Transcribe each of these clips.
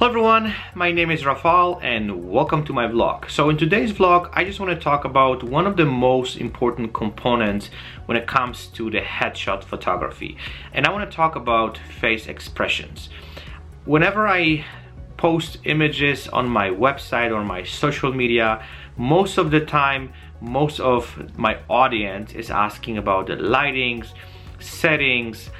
Hello everyone, my name is Rafal and welcome to my vlog. So in today's vlog, I just want to talk about one of the most important components when it comes to the headshot photography. And I want to talk about face expressions. Whenever I post images on my website or my social media, most of the time, most of my audience is asking about the lightings, settings,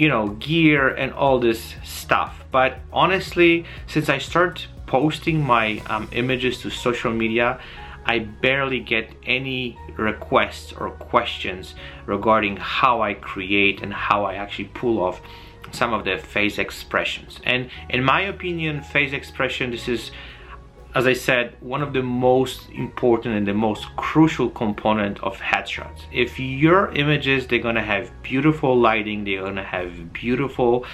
you know, gear and all this stuff. But honestly, since I start posting my um, images to social media, I barely get any requests or questions regarding how I create and how I actually pull off some of the face expressions. And in my opinion, face expression, this is as I said, one of the most important and the most crucial component of headshots. If your images, they're gonna have beautiful lighting, they're gonna have beautiful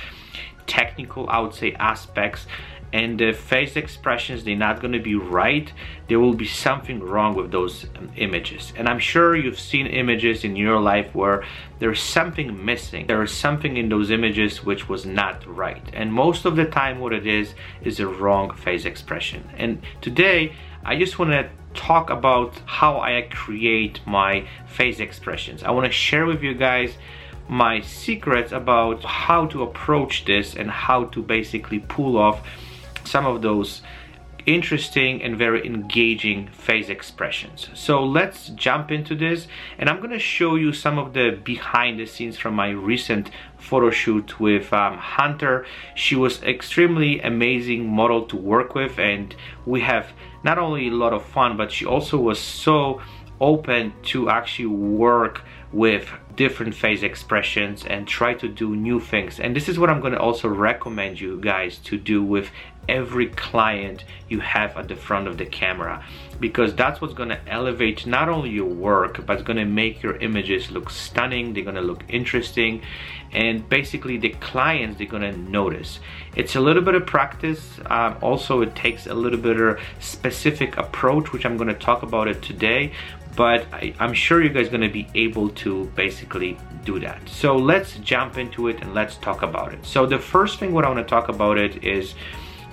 technical, I would say, aspects, and the face expressions they're not going to be right. There will be something wrong with those um, images. And i'm sure you've seen images in your life where there's something missing. There is something in those images which was not right. And most of the time what it is is a wrong face expression. And today i just want to talk about how i create my face expressions. I want to share with you guys my secrets about how to approach this and how to basically pull off some of those interesting and very engaging face expressions. So let's jump into this and I'm gonna show you some of the behind the scenes from my recent photo shoot with um, Hunter. She was extremely amazing model to work with and we have not only a lot of fun but she also was so open to actually work with different face expressions and try to do new things and this is what I'm to also recommend you guys to do with every client you have at the front of the camera. Because that's what's going to elevate not only your work but it's going to make your images look stunning they're going to look interesting and basically the clients they're going to notice. It's a little bit of practice um, also it takes a little bit of specific approach which I'm going to talk about it today but I, am sure you guys are going to be able to basically do that. So let's jump into it and let's talk about it. So the first thing what I want to talk about it is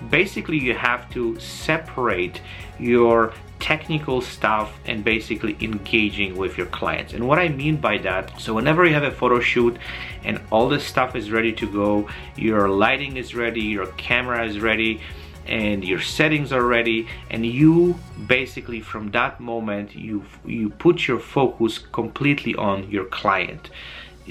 basically you have to separate your technical stuff and basically engaging with your clients. And what I mean by that so whenever you have a photo shoot and all the stuff is ready to go your lighting is ready your camera is ready and your settings are ready and you basically from that moment you you put your focus completely on your client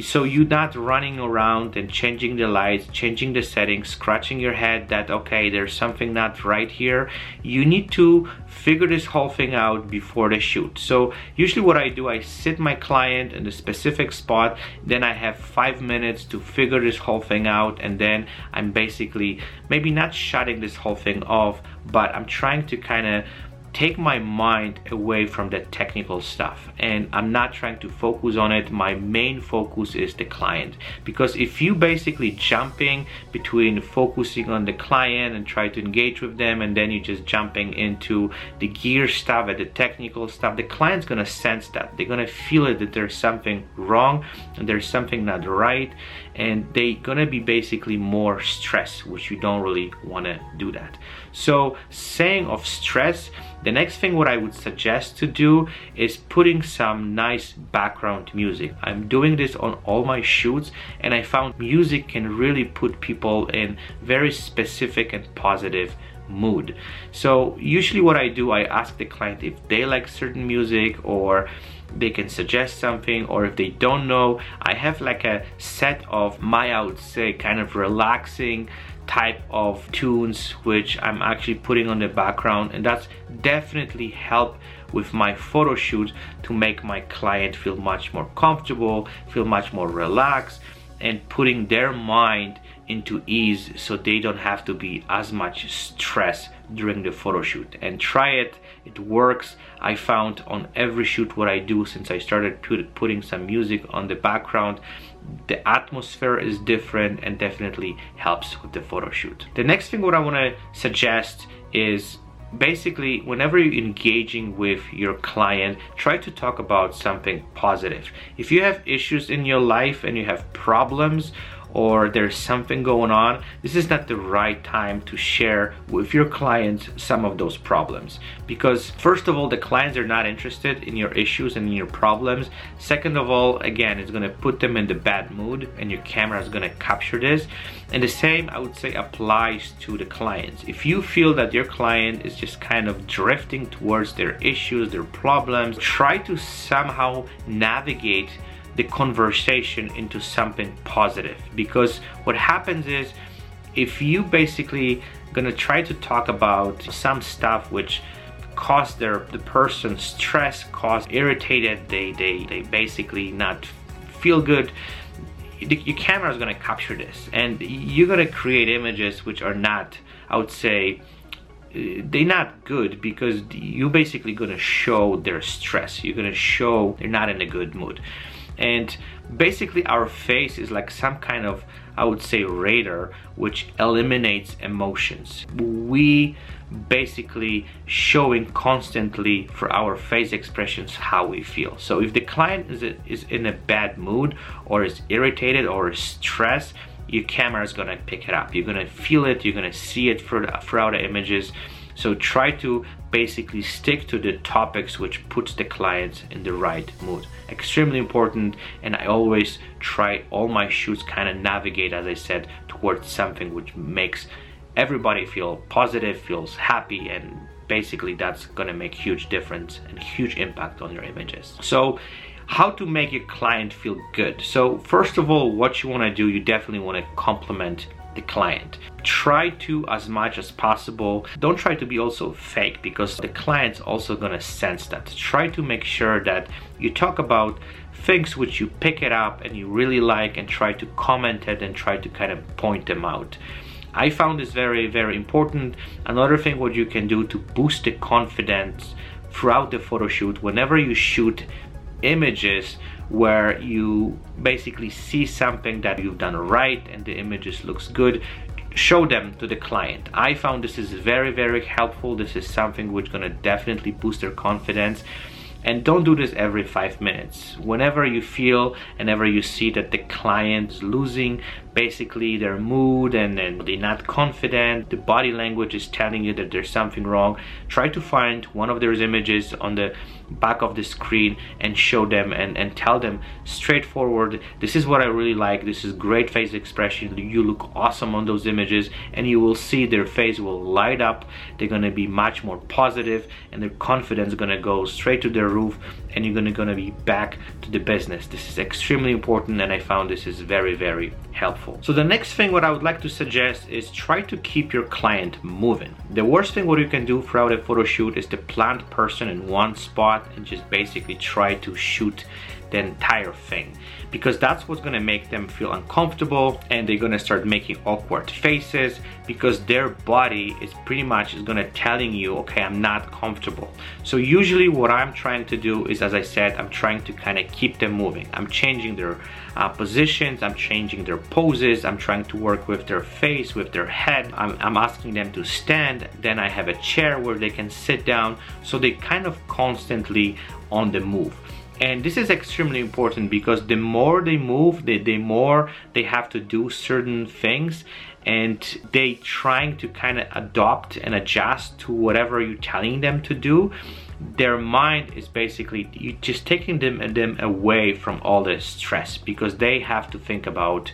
so you're not running around and changing the lights changing the settings scratching your head that okay there's something not right here. You need to figure this whole thing out before the shoot. So usually what I do I sit my client in a specific spot then I have five minutes to figure this whole thing out and then I'm basically maybe not shutting this whole thing off but I'm trying to kind of take my mind away from the technical stuff and I'm not trying to focus on it. My main focus is the client. Because if you basically jumping between focusing on the client and try to engage with them and then you're just jumping into the gear stuff and the technical stuff the client's gonna sense that. They're gonna feel it that there's something wrong and there's something not right and they gonna be basically more stressed which you don't really want to do that so saying of stress the next thing what I would suggest to do is putting some nice background music. I'm doing this on all my shoots and I found music can really put people in very specific and positive mood. So usually what I do I ask the client if they like certain music or they can suggest something or if they don't know I have like a set of my I would say kind of relaxing type of tunes which I'm actually putting on the background and that's definitely help with my photo shoot to make my client feel much more comfortable feel much more relaxed and putting their mind into ease so they don't have to be as much stress during the photo shoot. And try it. It works. I found on every shoot what I do since I started put, putting some music on the background the atmosphere is different and definitely helps with the photo shoot. The next thing what I want to suggest is basically whenever you're engaging with your client try to talk about something positive. If you have issues in your life and you have problems or there's something going on, this is not the right time to share with your clients some of those problems. Because first of all, the clients are not interested in your issues and in your problems. Second of all, again, it's gonna put them in the bad mood and your camera is gonna capture this. And the same, I would say, applies to the clients. If you feel that your client is just kind of drifting towards their issues, their problems, try to somehow navigate the conversation into something positive. Because what happens is if you basically gonna try to talk about some stuff which cause their the person stress cause irritated they they they basically not feel good your camera is gonna capture this. And you're gonna create images which are not i would say uh, they're not good because you're basically gonna show their stress. You're gonna show they're not in a good mood and basically our face is like some kind of I would say radar which eliminates emotions. We basically showing constantly for our face expressions how we feel. So if the client is, is in a bad mood or is irritated or is stressed your camera is gonna pick it up. You're gonna feel it. You're gonna see it throughout the images. So try to basically stick to the topics which puts the clients in the right mood. Extremely important and I always try all my shoots kind of navigate as I said towards something which makes everybody feel positive, feels happy and basically that's gonna make huge difference and huge impact on your images. So how to make your client feel good. So first of all, what you wanna do, you definitely wanna compliment the client. Try to, as much as possible, don't try to be also fake because the client's also gonna sense that. Try to make sure that you talk about things which you pick it up and you really like and try to comment it and try to kind of point them out. I found this very, very important. Another thing what you can do to boost the confidence throughout the photo shoot, whenever you shoot images where you basically see something that you've done right and the images looks good show them to the client. I found this is very very helpful. This is something which gonna definitely boost their confidence. And don't do this every five minutes. Whenever you feel whenever you see that the client is losing basically their mood and, and they're not confident the body language is telling you that there's something wrong try to find one of those images on the back of the screen and show them and, and tell them straightforward this is what I really like. This is great face expression. You look awesome on those images. And you will see their face will light up. They're gonna be much more positive and their confidence is gonna go straight to their roof and you're gonna, gonna be back to the business. This is extremely important and I found this is very very helpful. So the next thing what I would like to suggest is try to keep your client moving. The worst thing what you can do throughout a photo shoot is to plant person in one spot and just basically try to shoot the entire thing. Because that's what's gonna make them feel uncomfortable and they're gonna start making awkward faces because their body is pretty much is gonna telling you okay I'm not comfortable. So usually what I'm trying to do is as I said I'm trying to kind of keep them moving. I'm changing their uh, positions I'm changing their poses I'm trying to work with their face with their head. I'm, I'm asking them to stand then I have a chair where they can sit down. So they kind of constantly on the move and this is extremely important because the more they move the, the more they have to do certain things and they trying to kind of adopt and adjust to whatever you're telling them to do. Their mind is basically you just taking them them away from all the stress because they have to think about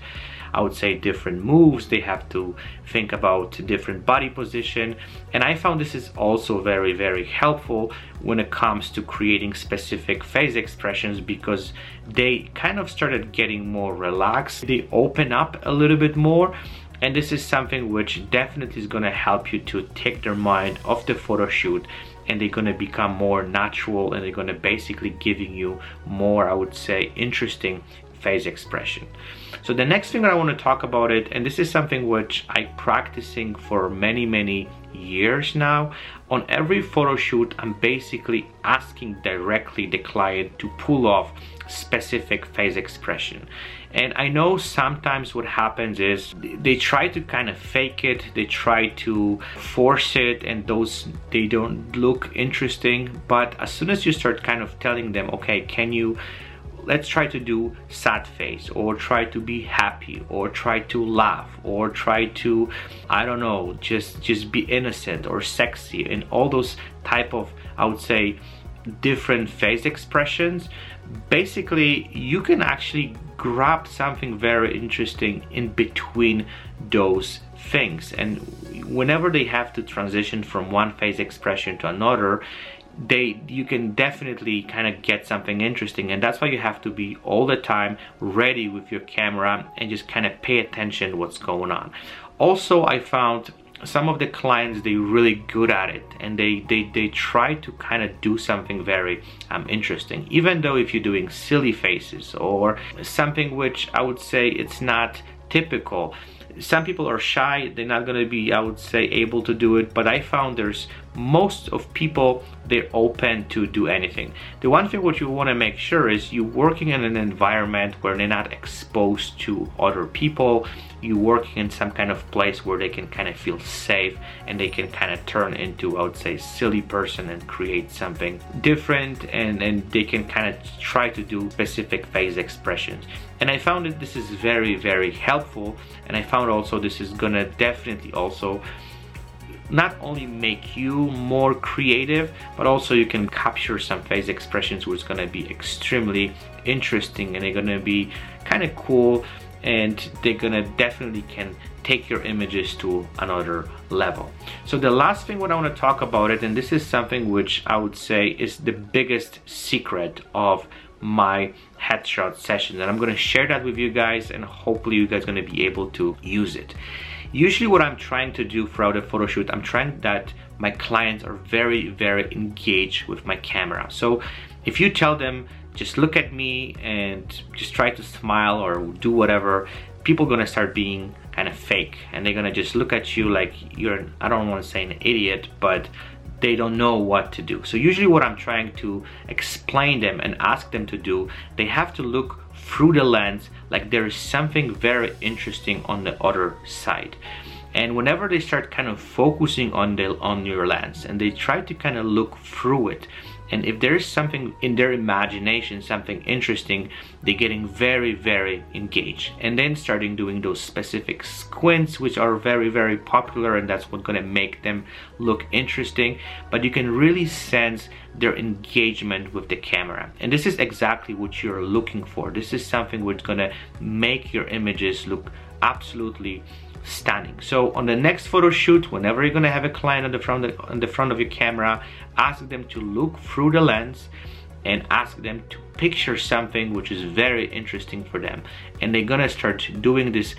I would say different moves. They have to think about different body position. And I found this is also very very helpful when it comes to creating specific face expressions because they kind of started getting more relaxed. They open up a little bit more. And this is something which definitely is going to help you to take their mind off the photo shoot. And they're going to become more natural. And they're going to basically giving you more I would say interesting face expression. So the next thing that I want to talk about it, and this is something which I practicing for many, many years now. On every photo shoot, I'm basically asking directly the client to pull off specific face expression. And I know sometimes what happens is they try to kind of fake it, they try to force it and those, they don't look interesting. But as soon as you start kind of telling them, okay, can you let's try to do sad face or try to be happy or try to laugh or try to i don't know just just be innocent or sexy and all those type of i would say different face expressions. Basically you can actually grab something very interesting in between those things. And whenever they have to transition from one face expression to another they you can definitely kind of get something interesting and that's why you have to be all the time ready with your camera and just kind of pay attention what's going on. Also i found some of the clients they really good at it and they they, they try to kind of do something very um, interesting. Even though if you're doing silly faces or something which i would say it's not typical some people are shy they're not going to be i would say able to do it but i found there's most of people they're open to do anything. The one thing what you want to make sure is you're working in an environment where they're not exposed to other people. You working in some kind of place where they can kind of feel safe and they can kind of turn into i would say silly person and create something different and and they can kind of try to do specific face expressions. And i found that this is very very helpful and i found also this is gonna definitely also not only make you more creative but also you can capture some face expressions which is to be extremely interesting and they're to be kind of cool and they're to definitely can take your images to another level. So the last thing what I want to talk about it and this is something which I would say is the biggest secret of my headshot sessions and I'm to share that with you guys and hopefully you guys to be able to use it Usually what I'm trying to do throughout a photo shoot, I'm trying that my clients are very, very engaged with my camera. So if you tell them, just look at me and just try to smile or do whatever, people gonna start being kind of fake and they're gonna just look at you like you're, I don't wanna say an idiot, but they don't know what to do. So usually what I'm trying to explain them and ask them to do, they have to look through the lens like there is something very interesting on the other side and whenever they start kind of focusing on the on your lens and they try to kind of look through it and if there is something in their imagination something interesting they're getting very very engaged. And then starting doing those specific squints which are very very popular and that's what's going to make them look interesting. But you can really sense their engagement with the camera. And this is exactly what you're looking for. This is something which going to make your images look absolutely stunning. So on the next photo shoot, whenever you're gonna have a client on the front of, on the front of your camera, ask them to look through the lens and ask them to picture something which is very interesting for them. And they're gonna start doing this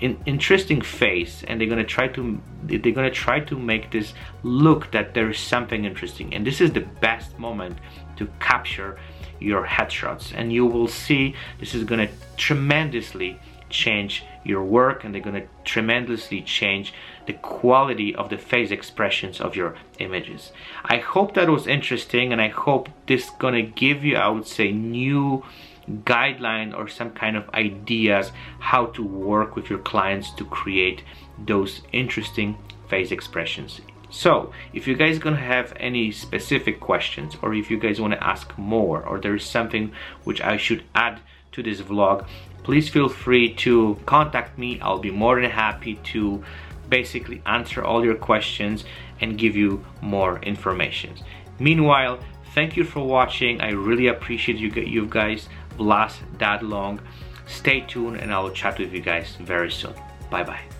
in, interesting face and they're gonna try to they're gonna try to make this look that there is something interesting and this is the best moment to capture your headshots and you will see this is gonna tremendously change your work and they're going to tremendously change the quality of the face expressions of your images. I hope that was interesting and I hope this gonna give you, I would say, new guideline or some kind of ideas how to work with your clients to create those interesting face expressions so if you guys gonna have any specific questions or if you guys want to ask more or there is something which I should add to this vlog please feel free to contact me. I'll be more than happy to basically answer all your questions and give you more information. Meanwhile, thank you for watching. I really appreciate you, you guys last that long. Stay tuned and I'll chat with you guys very soon. Bye bye.